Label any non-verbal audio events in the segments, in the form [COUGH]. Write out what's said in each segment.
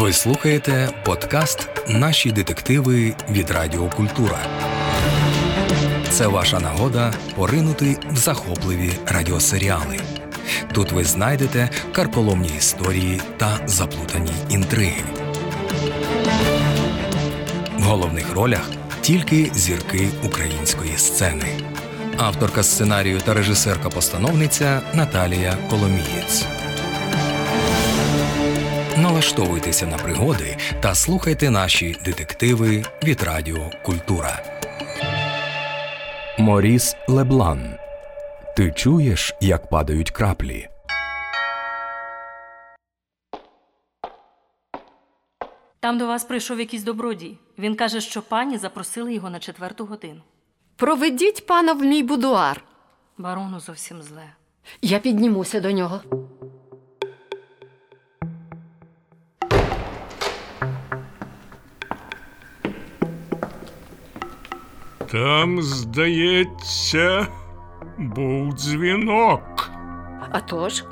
Ви слухаєте подкаст Наші детективи від Радіо Культура. Це ваша нагода поринути в захопливі радіосеріали. Тут ви знайдете карколомні історії та заплутані інтриги. В головних ролях тільки зірки української сцени. Авторка сценарію та режисерка-постановниця Наталія Коломієць. Налаштовуйтеся на пригоди та слухайте наші детективи від Радіо Культура. Моріс Леблан. Ти чуєш, як падають краплі? Там до вас прийшов якийсь добродій. Він каже, що пані запросили його на четверту годину. Проведіть пана в мій будуар. Барону зовсім зле. Я піднімуся до нього. Там, здається, був дзвінок. А тож,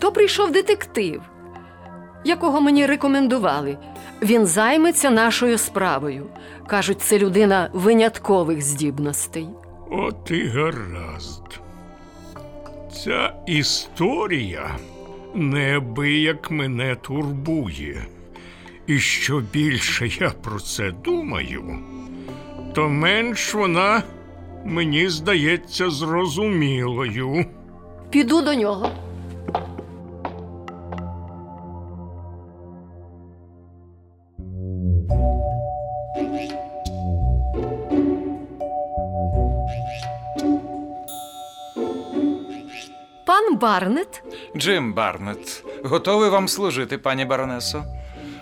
то прийшов детектив, якого мені рекомендували. Він займеться нашою справою. Кажуть, це людина виняткових здібностей. От і гаразд. Ця історія неабияк мене турбує. І що більше я про це думаю, то менш вона мені здається зрозумілою. Піду до нього. Пан Барнет, Джим Барнет, готовий вам служити, пані баронесо.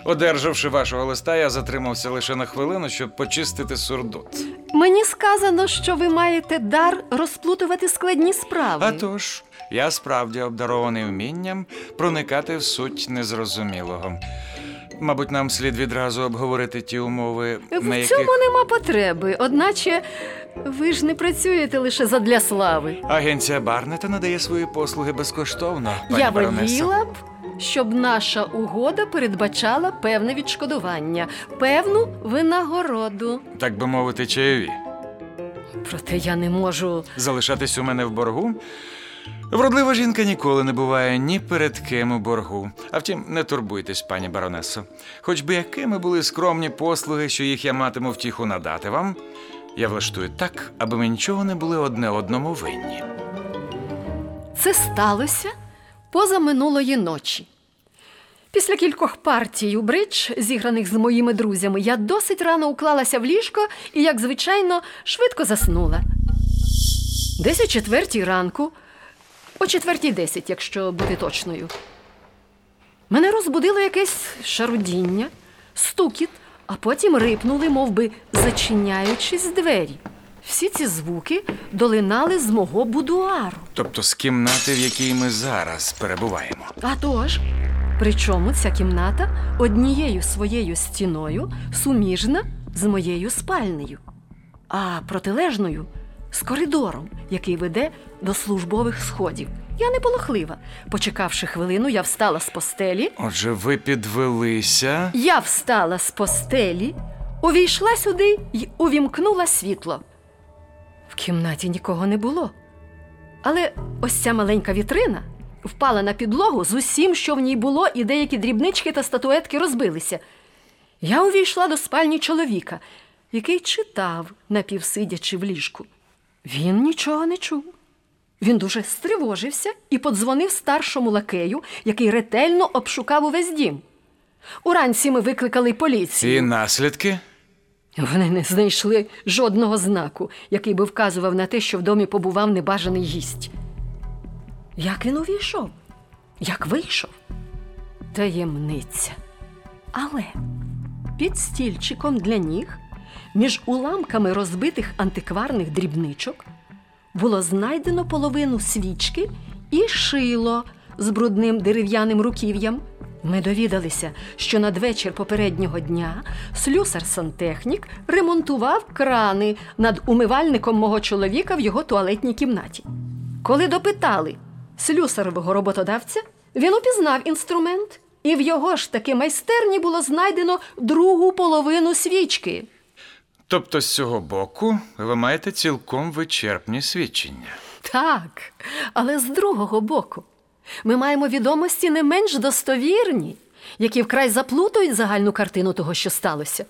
Одержавши вашого листа, я затримався лише на хвилину, щоб почистити сурдут. мені сказано, що ви маєте дар розплутувати складні справи. А тож, я справді обдарований вмінням проникати в суть незрозумілого. Мабуть, нам слід відразу обговорити ті умови, на В яких цьому нема потреби, одначе ви ж не працюєте лише задля слави. агенція Барнета надає свої послуги безкоштовно. Пані Я баронесо. воліла б, щоб наша угода передбачала певне відшкодування, певну винагороду. Так би мовити, чайові. Проте я не можу. Залишатись у мене в боргу? Вродлива жінка ніколи не буває ні перед ким у боргу. А втім, не турбуйтесь, пані баронесо. Хоч би якими були скромні послуги, що їх я матиму втіху надати вам, я влаштую так, аби ми нічого не були одне одному винні. Це сталося позаминулої ночі. Після кількох партій у бридж, зіграних з моїми друзями, я досить рано уклалася в ліжко і, як звичайно, швидко заснула. Десь о четвертій ранку, о четвертій десять, якщо бути точною. Мене розбудило якесь шарудіння, стукіт, а потім рипнули, мов би, зачиняючись двері. Всі ці звуки долинали з мого будуару. Тобто з кімнати, в якій ми зараз перебуваємо. А тож, причому ця кімната однією своєю стіною суміжна з моєю спальнею, а протилежною з коридором, який веде до службових сходів. Я не полохлива. Почекавши хвилину, я встала з постелі. Отже, ви підвелися. Я встала з постелі, увійшла сюди і увімкнула світло. В кімнаті нікого не було. Але ось ця маленька вітрина впала на підлогу з усім, що в ній було, і деякі дрібнички та статуетки розбилися. Я увійшла до спальні чоловіка, який читав, напівсидячи в ліжку. Він нічого не чув. Він дуже стривожився і подзвонив старшому лакею, який ретельно обшукав увесь дім. Уранці ми викликали поліцію. І наслідки? Вони не знайшли жодного знаку, який би вказував на те, що в домі побував небажаний гість. Як він увійшов? Як вийшов? Таємниця. Але під стільчиком для ніг, між уламками розбитих антикварних дрібничок, було знайдено половину свічки і шило з брудним дерев'яним руків'ям. Ми довідалися, що надвечір попереднього дня слюсар-сантехнік ремонтував крани над умивальником мого чоловіка в його туалетній кімнаті. Коли допитали слюсарового роботодавця, він упізнав інструмент і І в його ж таки майстерні було знайдено другу половину свічки. Тобто з цього боку ви маєте цілком вичерпні свідчення. Так, але з другого боку, ми маємо відомості не менш достовірні, які вкрай заплутують загальну картину того, що сталося.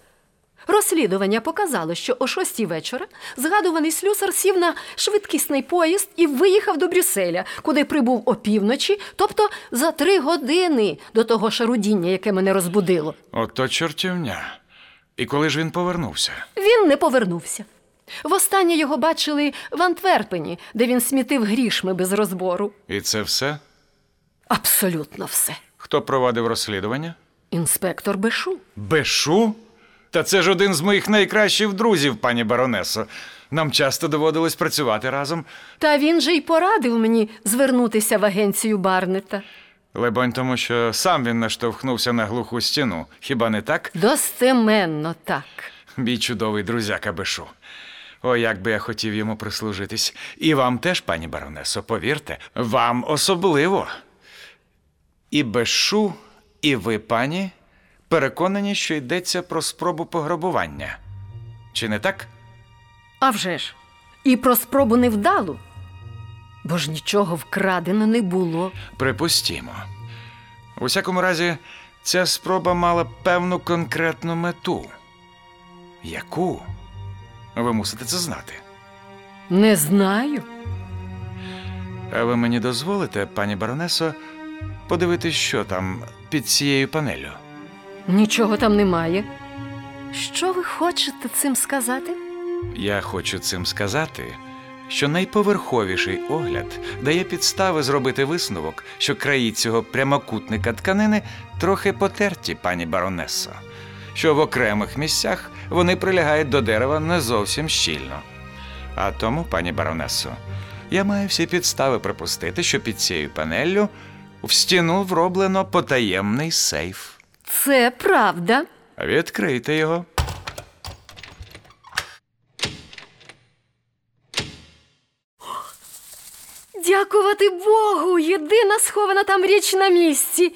Розслідування показало, що о шостій вечора згадуваний слюсар сів на швидкісний поїзд і виїхав до Брюсселя, куди прибув опівночі, тобто за три години до того шарудіння, яке мене розбудило. Ото чортівня. І коли ж він повернувся? Він не повернувся. Востаннє його бачили в Антверпені, де він смітив грішми без розбору. І це все? Абсолютно все. Хто провадив розслідування? Інспектор Бешу. Бешу? Та це ж один з моїх найкращих друзів, пані баронесо. Нам часто доводилось працювати разом. Та він же й порадив мені звернутися в агенцію Барнета. Лебонь, тому що сам він наштовхнувся на глуху стіну. Хіба не так? Достеменно так. Мій чудовий друзяка Бешу. О, як би я хотів йому прислужитись. І вам теж, пані баронесо, повірте, вам особливо. І Бешу, і ви, пані, переконані, що йдеться про спробу пограбування. Чи не так? А вже ж. І про спробу невдалу. Бо ж нічого вкрадено не було. Припустімо. У всякому разі, ця спроба мала певну конкретну мету. Яку? Ви мусите це знати. Не знаю. А ви мені дозволите, пані баронесо, подивитись, що там під цією панелью? Нічого там немає. Що ви хочете цим сказати? Я хочу цим сказати, що найповерховіший огляд дає підстави зробити висновок, що краї цього прямокутника тканини трохи потерті, пані баронесо, що в окремих місцях вони прилягають до дерева не зовсім щільно. А тому, пані баронесо, я маю всі підстави припустити, що під цією панеллю в стіну вроблено потаємний сейф. Це правда. Відкрийте його. Дякувати Богу! Єдина схована там річ на місці.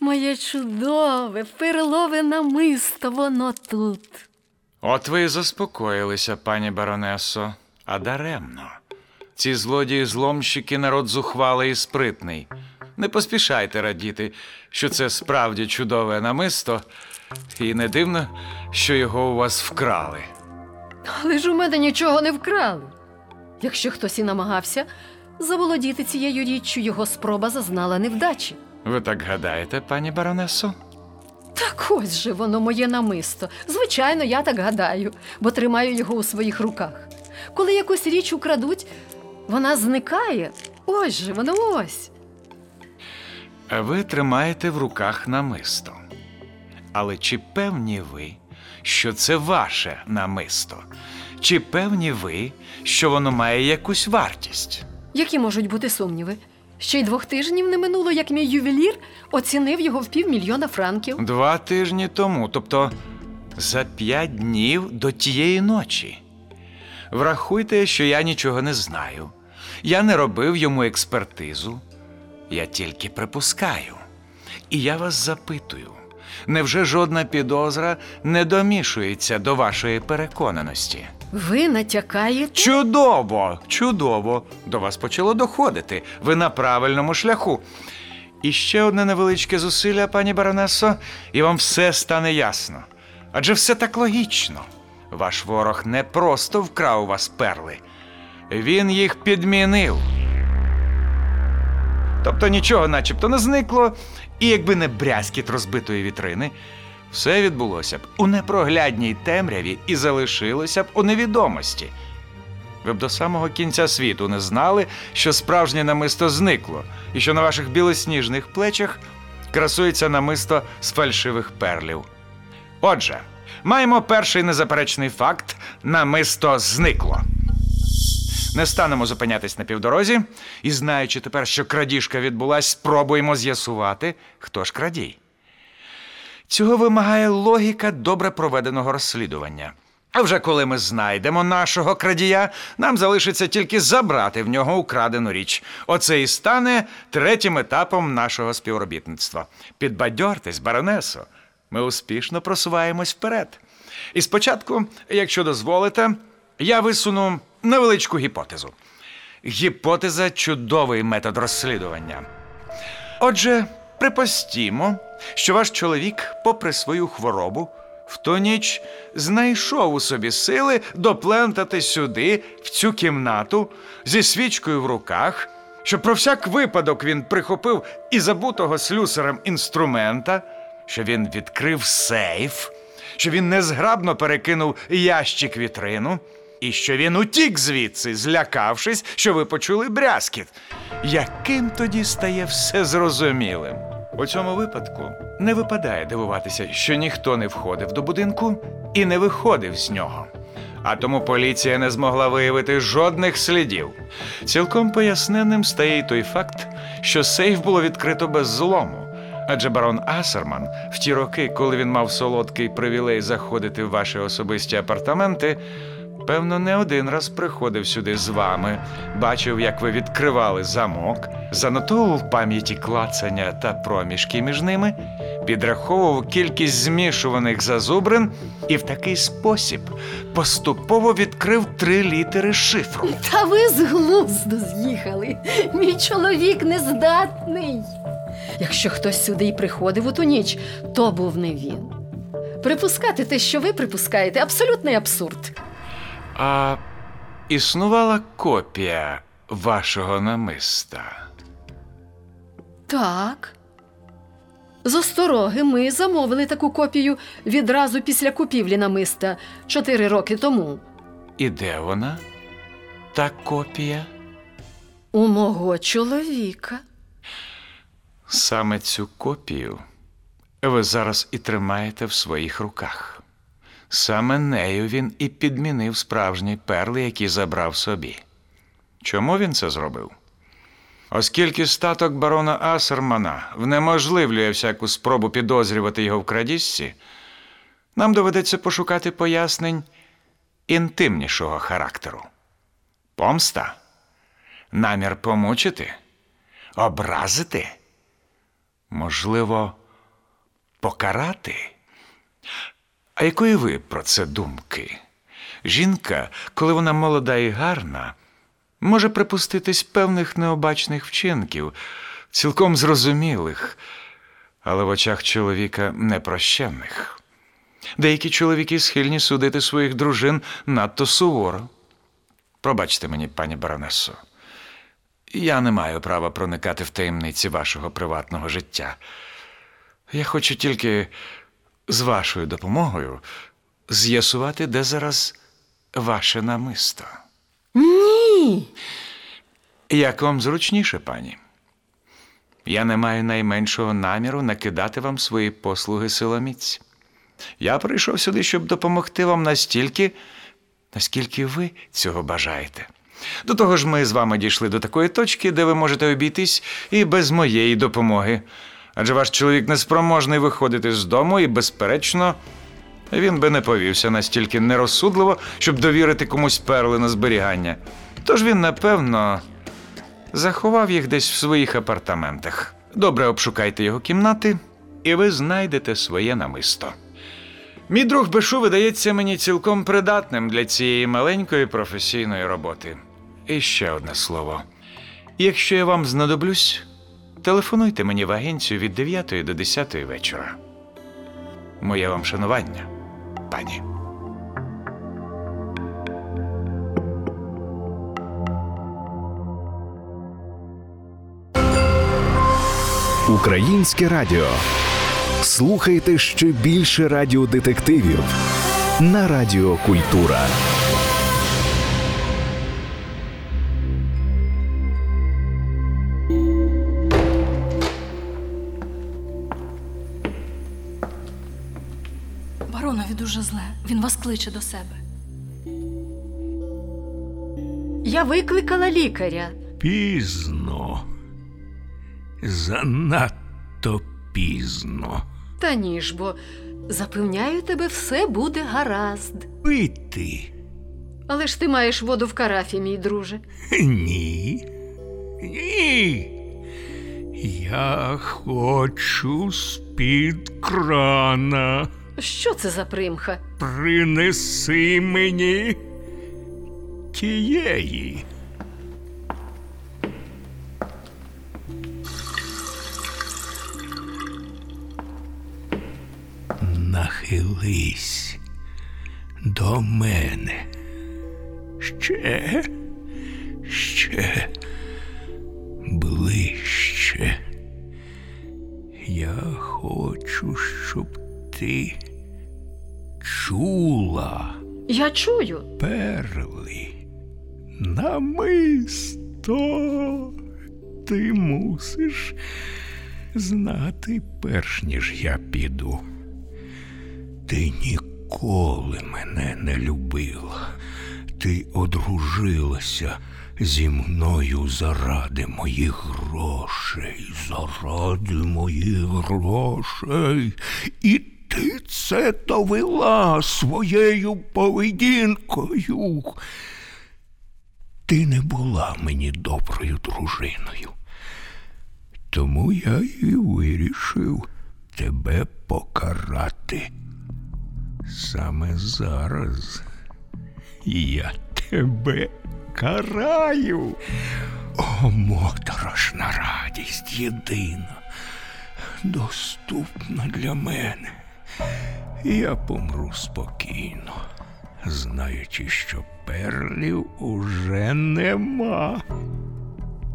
Моє чудове, перлове намисто, воно тут. От ви і заспокоїлися, пані баронесо, а даремно. Ці злодії зломщики народ зухвалий і спритний. Не поспішайте радіти, що це справді чудове намисто, і не дивно, що його у вас вкрали. Але ж у мене нічого не вкрали. Якщо хтось і намагався заволодіти цією річчю, його спроба зазнала невдачі. Ви так гадаєте, пані баронесо? Так ось же воно моє намисто. Звичайно, я так гадаю, бо тримаю його у своїх руках. Коли якусь річ украдуть, вона зникає. Ось же, воно ось. Ви тримаєте в руках намисто. Але чи певні ви, що це ваше намисто? Чи певні ви, що воно має якусь вартість? Які можуть бути сумніви? Ще й двох тижнів не минуло, як мій ювелір оцінив його в півмільйона франків. Два тижні тому, тобто за п'ять днів до тієї ночі. Врахуйте, що я нічого не знаю. Я не робив йому експертизу. Я тільки припускаю. І я вас запитую: невже жодна підозра не домішується до вашої переконаності? Ви натякаєте? Чудово, чудово. До вас почало доходити. Ви на правильному шляху. І ще одне невеличке зусилля, пані баронесо, і вам все стане ясно. Адже все так логічно. Ваш ворог не просто вкрав у вас перли, він їх підмінив. Тобто нічого начебто не зникло, і якби не брязкіт розбитої вітрини, все відбулося б у непроглядній темряві і залишилося б у невідомості. Ви б до самого кінця світу не знали, що справжнє намисто зникло, і що на ваших білосніжних плечах красується намисто з фальшивих перлів. Отже, маємо перший незаперечний факт: намисто зникло. Не станемо зупинятись на півдорозі, і знаючи тепер, що крадіжка відбулась, спробуємо з'ясувати, хто ж крадій. Цього вимагає логіка добре проведеного розслідування. А вже коли ми знайдемо нашого крадія, нам залишиться тільки забрати в нього украдену річ. Оце і стане третім етапом нашого співробітництва. Підбадьортесь, баронесо. Ми успішно просуваємось вперед. І спочатку, якщо дозволите, я висуну невеличку гіпотезу. Гіпотеза чудовий метод розслідування. Отже, припустімо, що ваш чоловік, попри свою хворобу, в ту ніч знайшов у собі сили доплентати сюди, в цю кімнату, зі свічкою в руках, що про всяк випадок він прихопив і забутого слюсарем інструмента, що він відкрив сейф, що він незграбно перекинув ящик вітрину, і що він утік звідси, злякавшись, що ви почули брязкіт. Яким тоді стає все зрозумілим? У цьому випадку не випадає дивуватися, що ніхто не входив до будинку і не виходив з нього. А тому поліція не змогла виявити жодних слідів. Цілком поясненним стає й той факт, що сейф було відкрито без злому. Адже барон Асерман в ті роки, коли він мав солодкий привілей заходити в ваші особисті апартаменти, певно, не один раз приходив сюди з вами, бачив, як ви відкривали замок, занотовував в пам'яті клацання та проміжки між ними, підраховував кількість змішуваних зазубрин і в такий спосіб поступово відкрив три літери шифру. Та ви з глузду з'їхали. Мій чоловік нездатний. Якщо хтось сюди й приходив у ту ніч, то був не він. Припускати те, що ви припускаєте, абсолютний абсурд. А існувала копія вашого намиста. Так. З остороги ми замовили таку копію відразу після купівлі намиста чотири роки тому. І де вона? Та копія? У мого чоловіка. Саме цю копію ви зараз і тримаєте в своїх руках. Саме нею він і підмінив справжні перли, які забрав собі. Чому він це зробив? Оскільки статок барона Асермана внеможливлює всяку спробу підозрювати його в крадіжці, нам доведеться пошукати пояснень інтимнішого характеру. Помста, намір помучити, образити, можливо, покарати. А якої ви про це думки? Жінка, коли вона молода і гарна, може припуститись певних необачних вчинків, цілком зрозумілих, але в очах чоловіка непрощенних. Деякі чоловіки схильні судити своїх дружин надто суворо. Пробачте мені, пані баронесо, я не маю права проникати в таємниці вашого приватного життя. Я хочу тільки з вашою допомогою з'ясувати, де зараз ваше намисто. Ні. Як вам зручніше, пані? Я не маю найменшого наміру накидати вам свої послуги силоміць. Я прийшов сюди, щоб допомогти вам настільки, наскільки ви цього бажаєте. До того ж, ми з вами дійшли до такої точки, де ви можете обійтись і без моєї допомоги. Адже ваш чоловік неспроможний виходити з дому, і, безперечно, він би не повівся настільки нерозсудливо, щоб довірити комусь перли на зберігання. Тож він, напевно, заховав їх десь в своїх апартаментах. Добре обшукайте його кімнати, і ви знайдете своє намисто. Мій друг Бешу видається мені цілком придатним для цієї маленької професійної роботи. І ще одне слово. Якщо я вам знадоблюсь, телефонуйте мені в агенцію від 9 до 10 вечора. Моє вам шанування, пані. Українське радіо. Слухайте ще більше радіодетективів на Радіо Культура. Кличе до себе. Я викликала лікаря. Пізно. Занадто пізно. Та ні ж бо Запевняю тебе, все буде гаразд. Пити. Але ж ти маєш воду в карафі, мій друже. Ні. Ні. Я хочу з-під крана. Що це за примха? Принеси мені тієї. Нахились до мене. Ще, ще ближче. Я хочу, щоб ти чула Я чую. перли. Намисто. Ти мусиш знати, перш ніж я піду. Ти ніколи мене не любила. Ти одружилася зі мною заради моїх грошей, заради моїх грошей. І ти це довела своєю поведінкою. Ти не була мені доброю дружиною. Тому я і вирішив тебе покарати. Саме зараз я тебе караю. О, моторошна радість єдина, доступна для мене. Я помру спокійно, знаючи, що перлів уже нема.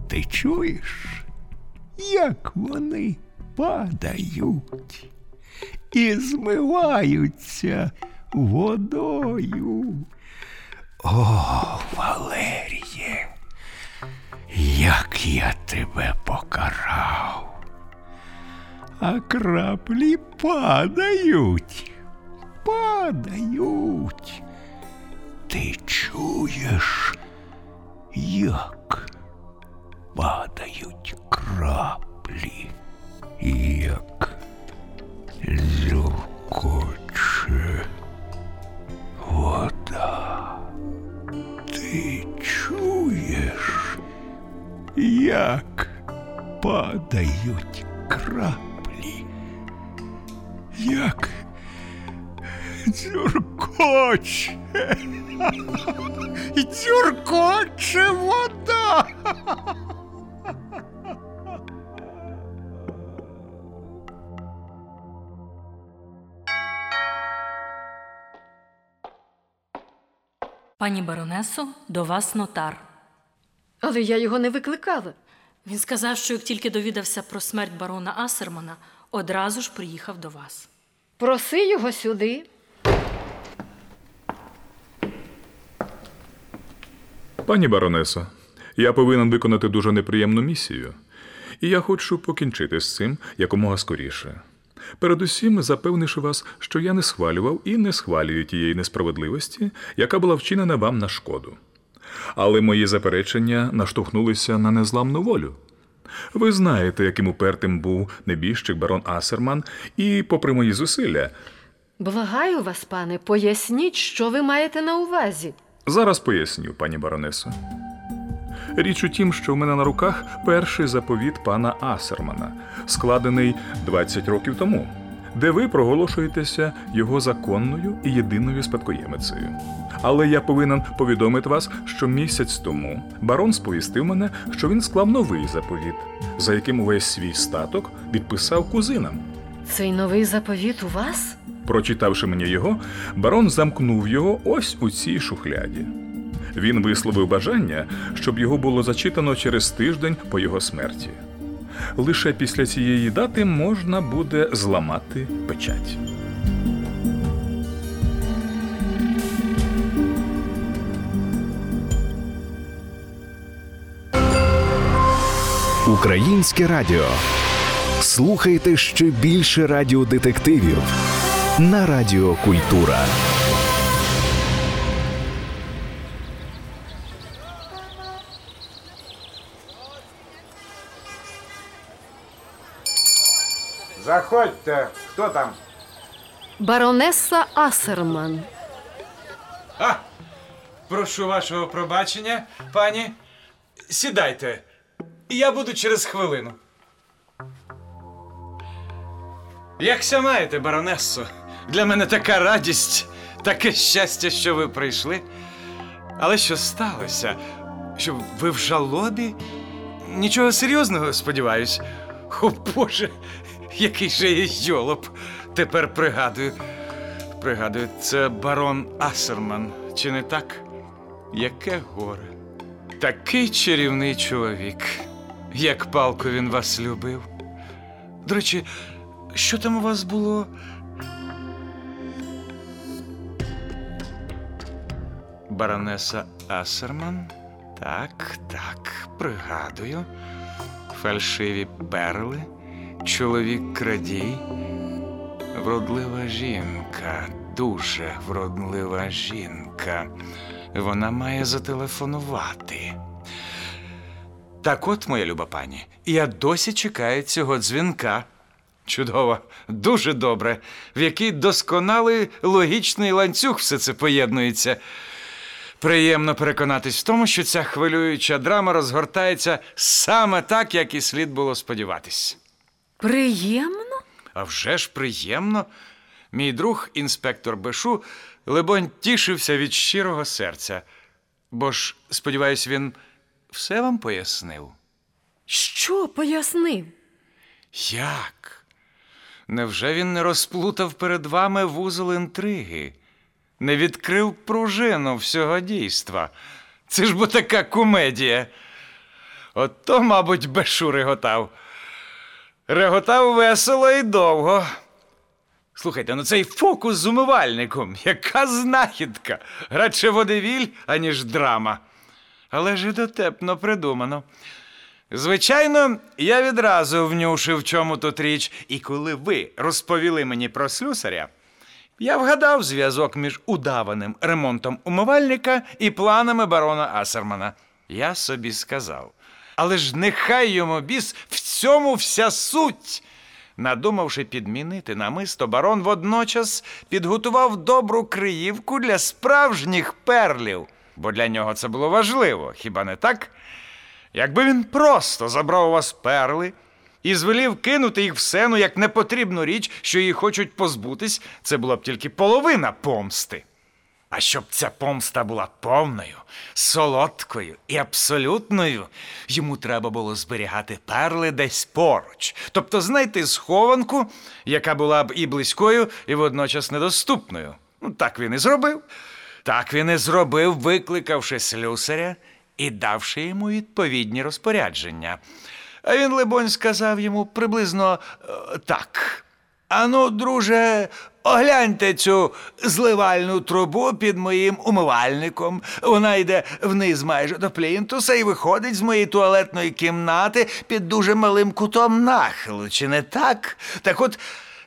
Ти чуєш, як вони падають і змиваються водою. О, Валеріє, як я тебе покарав. А краплі падають, падають. Ти чуєш, як падають краплі, як зюркоче вода. Ти чуєш, як падають краплі, Як дзюркоче, дзюркоче вода. Пані баронесо, до вас нотар. Але я його не викликала. Він сказав, що як тільки довідався про смерть барона Асермана, одразу ж приїхав до вас. Проси його сюди. Пані баронесо, я повинен виконати дуже неприємну місію, і я хочу покінчити з цим якомога скоріше. Передусім, запевнивши вас, що я не схвалював і не схвалюю тієї несправедливості, яка була вчинена вам на шкоду. Але мої заперечення наштовхнулися на незламну волю. Ви знаєте, яким упертим був небіжчик барон Асерман, і, попри мої зусилля, Благаю вас, пане, поясніть, що ви маєте на увазі. Зараз поясню, пані баронесо. Річ у тім, що в мене на руках перший заповіт пана Асермана, складений 20 років тому, де ви проголошуєтеся його законною і єдиною спадкоємицею. Але я повинен повідомити вас, що місяць тому барон сповістив мене, що він склав новий заповіт, за яким увесь свій статок відписав кузинам. Цей новий заповіт у вас? Прочитавши мені його, барон замкнув його ось у цій шухляді. Він висловив бажання, щоб його було зачитано через тиждень по його смерті. Лише після цієї дати можна буде зламати печать. Українське радіо. Слухайте ще більше радіодетективів на Радіо Культура. Заходьте, хто там? Баронеса Асерман. А, прошу вашого пробачення, пані. Сідайте. Я буду через хвилину. Якся маєте, баронесо? Для мене така радість, таке щастя, що ви прийшли. Але що сталося? Що ви в жалобі? Нічого серйозного, сподіваюсь. О Боже, який же я йолоп. Тепер пригадую. Пригадую, це барон Асерман, чи не так? Яке горе. Такий чарівний чоловік. Як палко він вас любив. До речі, що там у вас було? Баронеса Асерман? Так, так, пригадую. Фальшиві перли, чоловік крадій. Вродлива жінка, дуже вродлива жінка. Вона має зателефонувати. Так от, моя люба пані, я досі чекаю цього дзвінка. Чудово, дуже добре, в який досконалий логічний ланцюг все це поєднується. Приємно переконатись в тому, що ця хвилююча драма розгортається саме так, як і слід було сподіватись. Приємно? А вже ж приємно. Мій друг, інспектор Бешу, либонь, тішився від щирого серця. Бо ж, сподіваюсь, він все вам пояснив. Що пояснив? Як? Невже він не розплутав перед вами вузол інтриги? Не відкрив пружину всього дійства? Це ж бо така комедія. Ото, мабуть, Бешу реготав. Реготав весело і довго. Слухайте, ну цей фокус з умивальником, [LAUGHS] яка знахідка. Радше водевіль, аніж драма. Але ж і дотепно придумано. Звичайно, я відразу внюшив, в чому тут річ, і коли ви розповіли мені про слюсаря, я вгадав зв'язок між удаваним ремонтом умивальника і планами барона Асермана. Я собі сказав. Але ж нехай йому біс в цьому вся суть. Надумавши підмінити намисто, барон водночас підготував добру криївку для справжніх перлів, бо для нього це було важливо, хіба не так? Якби він просто забрав у вас перли і звелів кинути їх в сену як непотрібну річ, що її хочуть позбутись, це була б тільки половина помсти. А щоб ця помста була повною, солодкою і абсолютною, йому треба було зберігати перли десь поруч, тобто знайти схованку, яка була б і близькою, і водночас недоступною. Ну, так він і зробив. Так він і зробив, викликавши слюсаря і давши йому відповідні розпорядження. А він, либонь, сказав йому приблизно е, так. Ану, друже, огляньте цю зливальну трубу під моїм умивальником. Вона йде вниз майже до плінтуса і виходить з моєї туалетної кімнати під дуже малим кутом нахилу. Чи не так? Так от.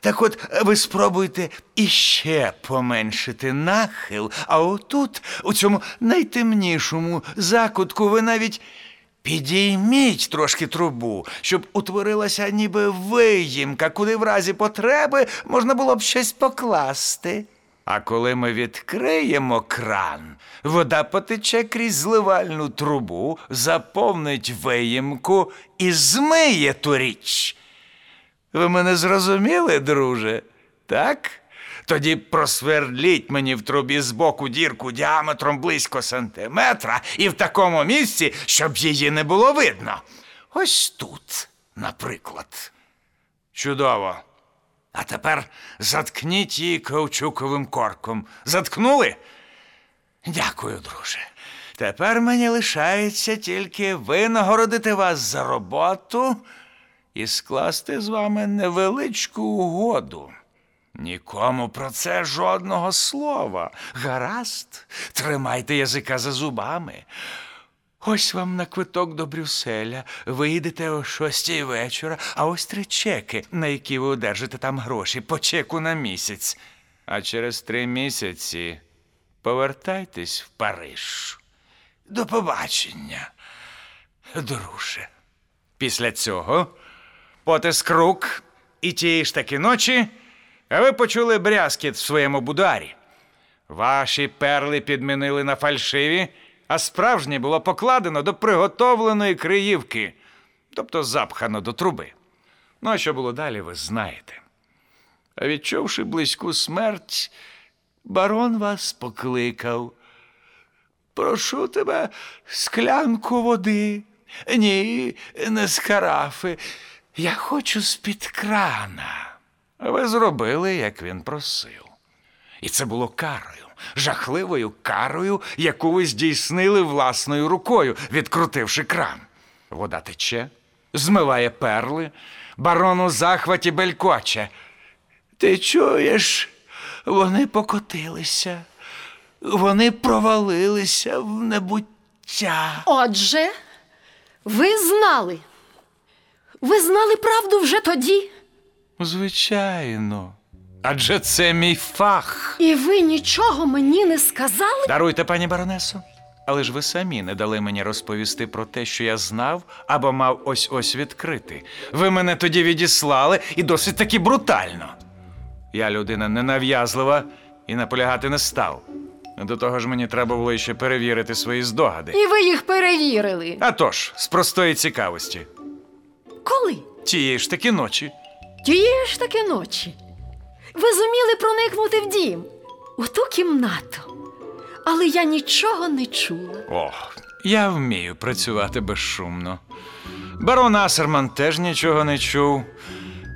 Так от ви спробуйте іще поменшити нахил, а отут, у цьому найтемнішому закутку, ви навіть підійміть трошки трубу, щоб утворилася ніби виїмка, куди в разі потреби можна було б щось покласти. А коли ми відкриємо кран, вода потече крізь зливальну трубу, заповнить виїмку і змиє ту річ. Ви мене зрозуміли, друже? Так? Тоді просверліть мені в трубі збоку дірку діаметром близько сантиметра і в такому місці, щоб її не було видно. Ось тут, наприклад. Чудово. А тепер заткніть її каучуковим корком. Заткнули? Дякую, друже. Тепер мені лишається тільки винагородити вас за роботу і скласти з вами невеличку угоду. Нікому про це жодного слова. Гаразд, тримайте язика за зубами. Ось вам на квиток до Брюсселя. Ви йдете о шостій вечора, а ось три чеки, на які ви одержите там гроші по чеку на місяць. А через три місяці повертайтесь в Париж. До побачення, друже. Після цього потиск рук і тієї ж таки ночі А ви почули брязкіт в своєму бударі. Ваші перли підмінили на фальшиві, а справжнє було покладено до приготовленої криївки, тобто запхано до труби. Ну, а що було далі, ви знаєте. А відчувши близьку смерть, барон вас покликав. Прошу тебе склянку води. Ні, не з карафи. Я хочу з-під крана. Ви зробили, як він просив. І це було карою, жахливою карою, яку ви здійснили власною рукою, відкрутивши кран. Вода тече, змиває перли, барон у захваті белькоче. Ти чуєш, вони покотилися, вони провалилися в небуття. Отже, ви знали. Ви знали правду вже тоді, Звичайно. Адже це мій фах. і ви нічого мені не сказали? Даруйте, пані баронесо. Але ж ви самі не дали мені розповісти про те, що я знав або мав ось ось відкрити. Ви мене тоді відіслали і досить таки брутально. Я людина ненав'язлива і наполягати не став. До того ж, мені треба було ще перевірити свої здогади. І ви їх перевірили. А тож, з простої цікавості, Коли? тієї ж таки ночі. Тієї ж таки ночі. Ви зуміли проникнути в дім, у ту кімнату. Але я нічого не чула. О, я вмію працювати безшумно. Барон Асерман теж нічого не чув.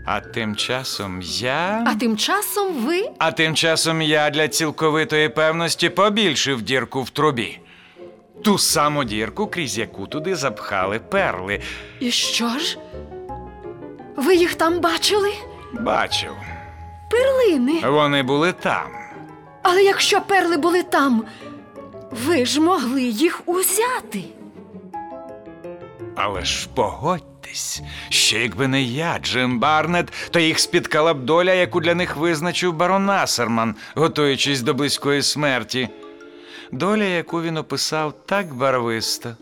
А тим часом я. А тим часом ви. А тим часом я для цілковитої певності побільшив дірку в трубі. Ту саму дірку, крізь яку туди запхали перли. І що ж? Ви їх там бачили? Бачив, Перлини. вони були там. Але якщо перли були там, ви ж могли їх узяти. Але ж погодьтесь, що якби не я, Джим Барнет, то їх спіткала б доля, яку для них визначив барон Асерман, готуючись до близької смерті. Доля, яку він описав так барвисто.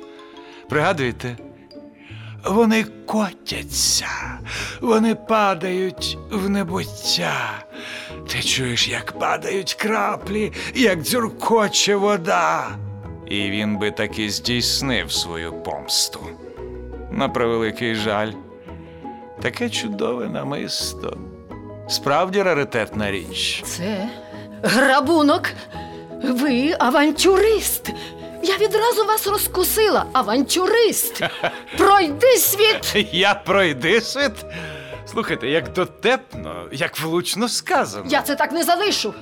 Пригадуєте? Вони котяться, вони падають в небуття. Ти чуєш, як падають краплі, як дзюркоче вода. І він би таки здійснив свою помсту. На превеликий жаль. Таке чудове намисто. Справді раритетна річ. Це грабунок. Ви авантюрист. Я відразу вас розкусила. Авантюрист. Пройди світ. [LAUGHS] Я пройди світ. Слухайте, як дотепно, як влучно сказано. Я це так не залишу.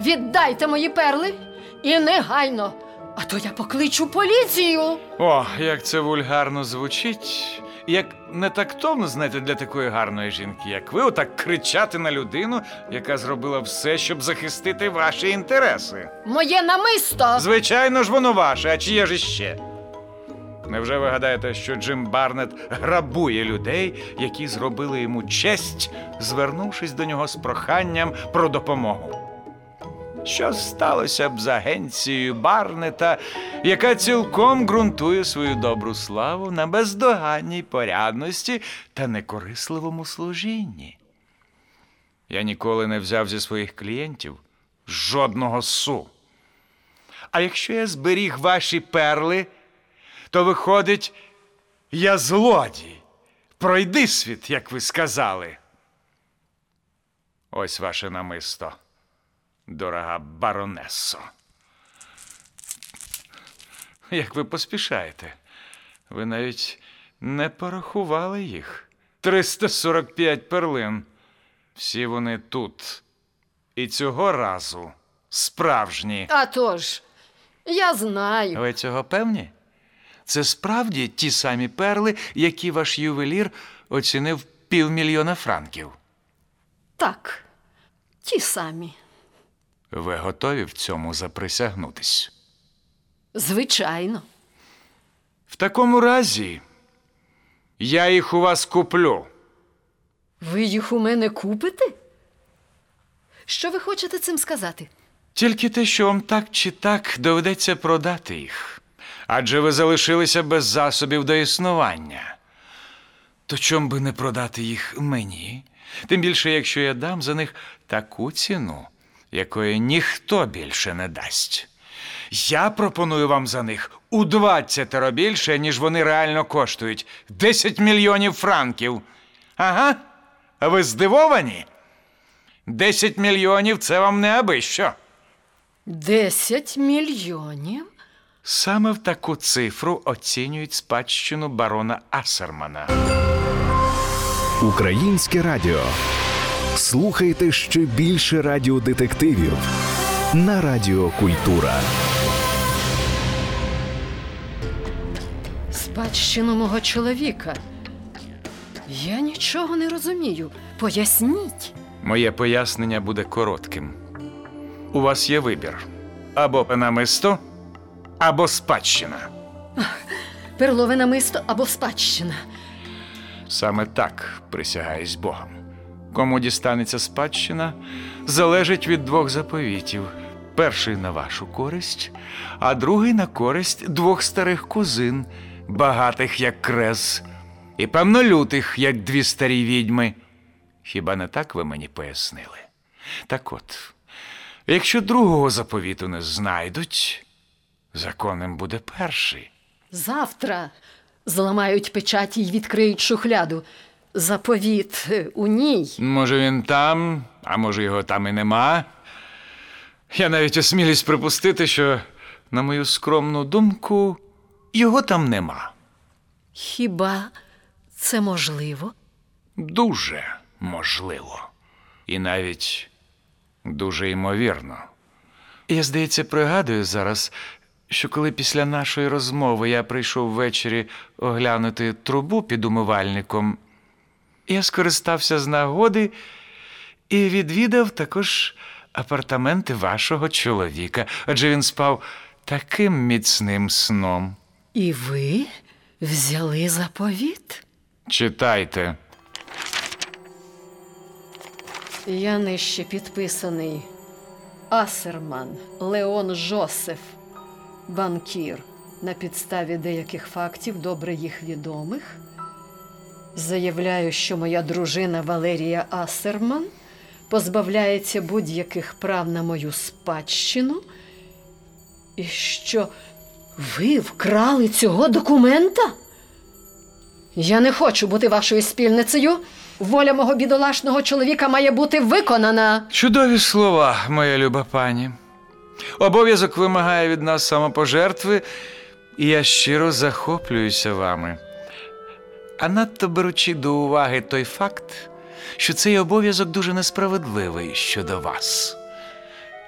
Віддайте мої перли і негайно. А то я покличу поліцію. О, як це вульгарно звучить. Як нетактовно, знаєте, для такої гарної жінки, як ви, отак кричати на людину, яка зробила все, щоб захистити ваші інтереси. Моє намисто. Звичайно ж, воно ваше, а чиє ж іще? Невже ви гадаєте, що Джим Барнет грабує людей, які зробили йому честь, звернувшись до нього з проханням про допомогу? Що сталося б з агенцією Барнета, яка цілком ґрунтує свою добру славу на бездоганній порядності та некорисливому служінні? Я ніколи не взяв зі своїх клієнтів жодного су. А якщо я зберіг ваші перли, то виходить, я злодій. Пройди світ, як ви сказали. Ось ваше намисто, дорога баронесо. Як ви поспішаєте? Ви навіть не порахували їх. 345 перлин. Всі вони тут. І цього разу справжні. А тож, я знаю. Ви цього певні? Це справді ті самі перли, які ваш ювелір оцінив півмільйона франків. Так, ті самі. Ви готові в цьому заприсягнутись? Звичайно. В такому разі я їх у вас куплю. Ви їх у мене купите? Що ви хочете цим сказати? Тільки те, що вам так чи так доведеться продати їх. Адже ви залишилися без засобів до існування. То чом би не продати їх мені, Тим більше, якщо я дам за них таку ціну, якої ніхто більше не дасть. Я пропоную вам за них у 20 більше, ніж вони реально коштують 10 мільйонів франків. Ага. А ви здивовані? 10 мільйонів це вам не аби що. Десять мільйонів? Саме в таку цифру оцінюють спадщину барона Асермана. Українське радіо. Слухайте ще більше радіодетективів на Радіо Культура. Спадщину мого чоловіка. Я нічого не розумію. Поясніть. Моє пояснення буде коротким. У вас є вибір: або намисто, або спадщина. Перлове намисто або спадщина. Саме так присягаюсь Богом. Кому дістанеться спадщина, залежить від двох заповітів: перший на вашу користь, а другий на користь двох старих кузин, багатих як крес, і певно лютих, як дві старі відьми. Хіба не так ви мені пояснили? Так от, якщо другого заповіту не знайдуть, законним буде перший. Завтра зламають печаті й відкриють шухляду. Заповіт е, у ній. Може, він там, а може, його там і нема. Я навіть осмілюсь припустити, що, на мою скромну думку, його там нема. Хіба це можливо? Дуже можливо. І навіть дуже ймовірно. Я, здається, пригадую зараз, що коли після нашої розмови я прийшов ввечері оглянути трубу під умивальником, я скористався з нагоди і відвідав також апартаменти вашого чоловіка, адже він спав таким міцним сном. І ви взяли заповіт? Читайте. Я нижче підписаний Асерман Леон Жосеф, банкір, на підставі деяких фактів, добре їх відомих. Заявляю, що моя дружина Валерія Асерман позбавляється будь-яких прав на мою спадщину, і що ви вкрали цього документа? Я не хочу бути вашою спільницею. Воля мого бідолашного чоловіка має бути виконана. Чудові слова, моя люба пані. Обов'язок вимагає від нас самопожертви, і я щиро захоплююся вами. А надто беручи до уваги той факт, що цей обов'язок дуже несправедливий щодо вас.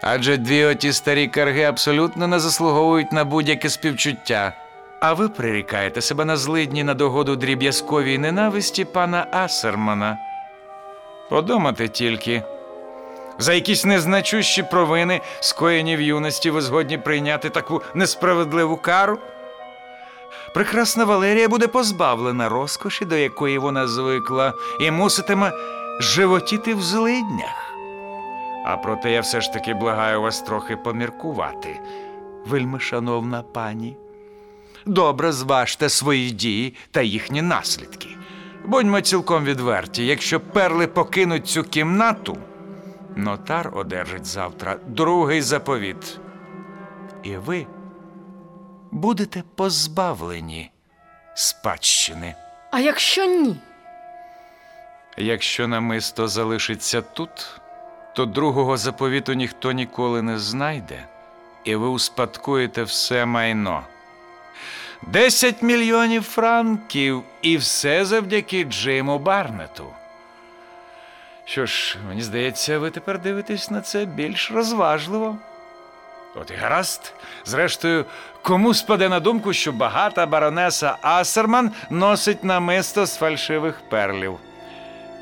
Адже дві оті старі карги абсолютно не заслуговують на будь-яке співчуття. А ви прирікаєте себе на злидні на догоду дріб'язковій ненависті пана Асермана. Подумати тільки. За якісь незначущі провини, скоєні в юності, ви згодні прийняти таку несправедливу кару? Прекрасна Валерія буде позбавлена розкоші, до якої вона звикла, і муситиме животіти в злиднях. А проте я все ж таки благаю вас трохи поміркувати, вельми шановна пані. Добре зважте свої дії та їхні наслідки. Будьмо цілком відверті, якщо перли покинуть цю кімнату, нотар одержить завтра другий заповіт. І ви будете позбавлені спадщини. А якщо ні? Якщо намисто залишиться тут, то другого заповіту ніхто ніколи не знайде, і ви успадкуєте все майно. Десять мільйонів франків, і все завдяки Джиму Барнету. Що ж, мені здається, ви тепер дивитесь на це більш розважливо. От і гаразд. Зрештою, кому спаде на думку, що багата баронеса Асерман носить намисто з фальшивих перлів?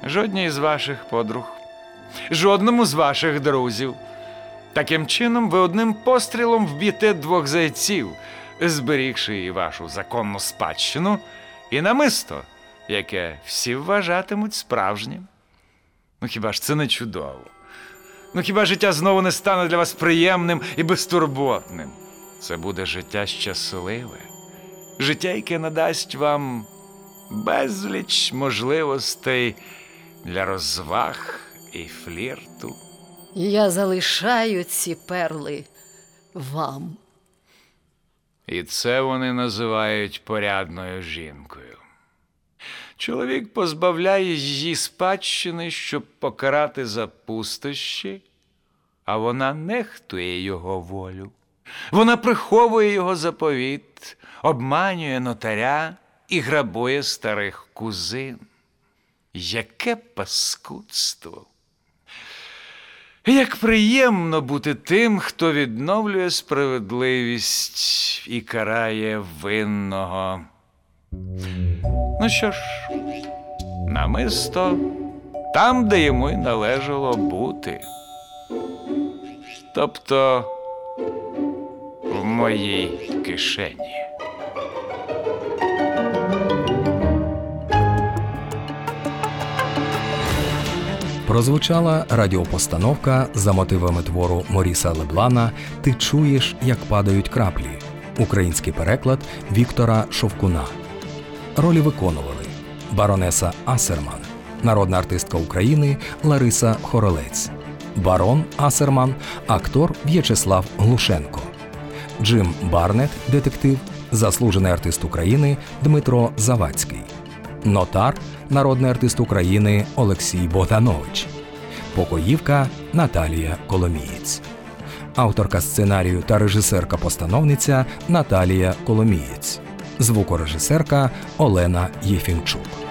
Жодній з ваших подруг, жодному з ваших друзів. Таким чином, ви одним пострілом вб'єте двох зайців, зберігши і вашу законну спадщину, і намисто, яке всі вважатимуть справжнім. Ну хіба ж це не чудово? Ну хіба життя знову не стане для вас приємним і безтурботним? Це буде життя щасливе, життя, яке надасть вам безліч можливостей для розваг і флірту. Я залишаю ці перли вам. І це вони називають порядною жінкою. Чоловік позбавляє її спадщини, щоб покарати за пустощі, а вона нехтує його волю. Вона приховує його заповіт, обманює нотаря і грабує старих кузин. Яке паскудство! Як приємно бути тим, хто відновлює справедливість і карає винного. Ну що ж, намисто там, де йому й належало бути. Тобто моїй кишені. Прозвучала радіопостановка за мотивами твору Моріса Леблана Ти чуєш, як падають краплі. Український переклад Віктора Шовкуна. Ролі виконували баронеса Асерман, народна артистка України Лариса Хоролець, барон Асерман, актор В'ячеслав Глушенко, Джим Барнет, детектив, заслужений артист України Дмитро Завадський, нотар, народний артист України Олексій Богданович, покоївка Наталія Коломієць, авторка сценарію та режисерка-постановниця Наталія Коломієць, звукорежисерка Олена Єфімчук.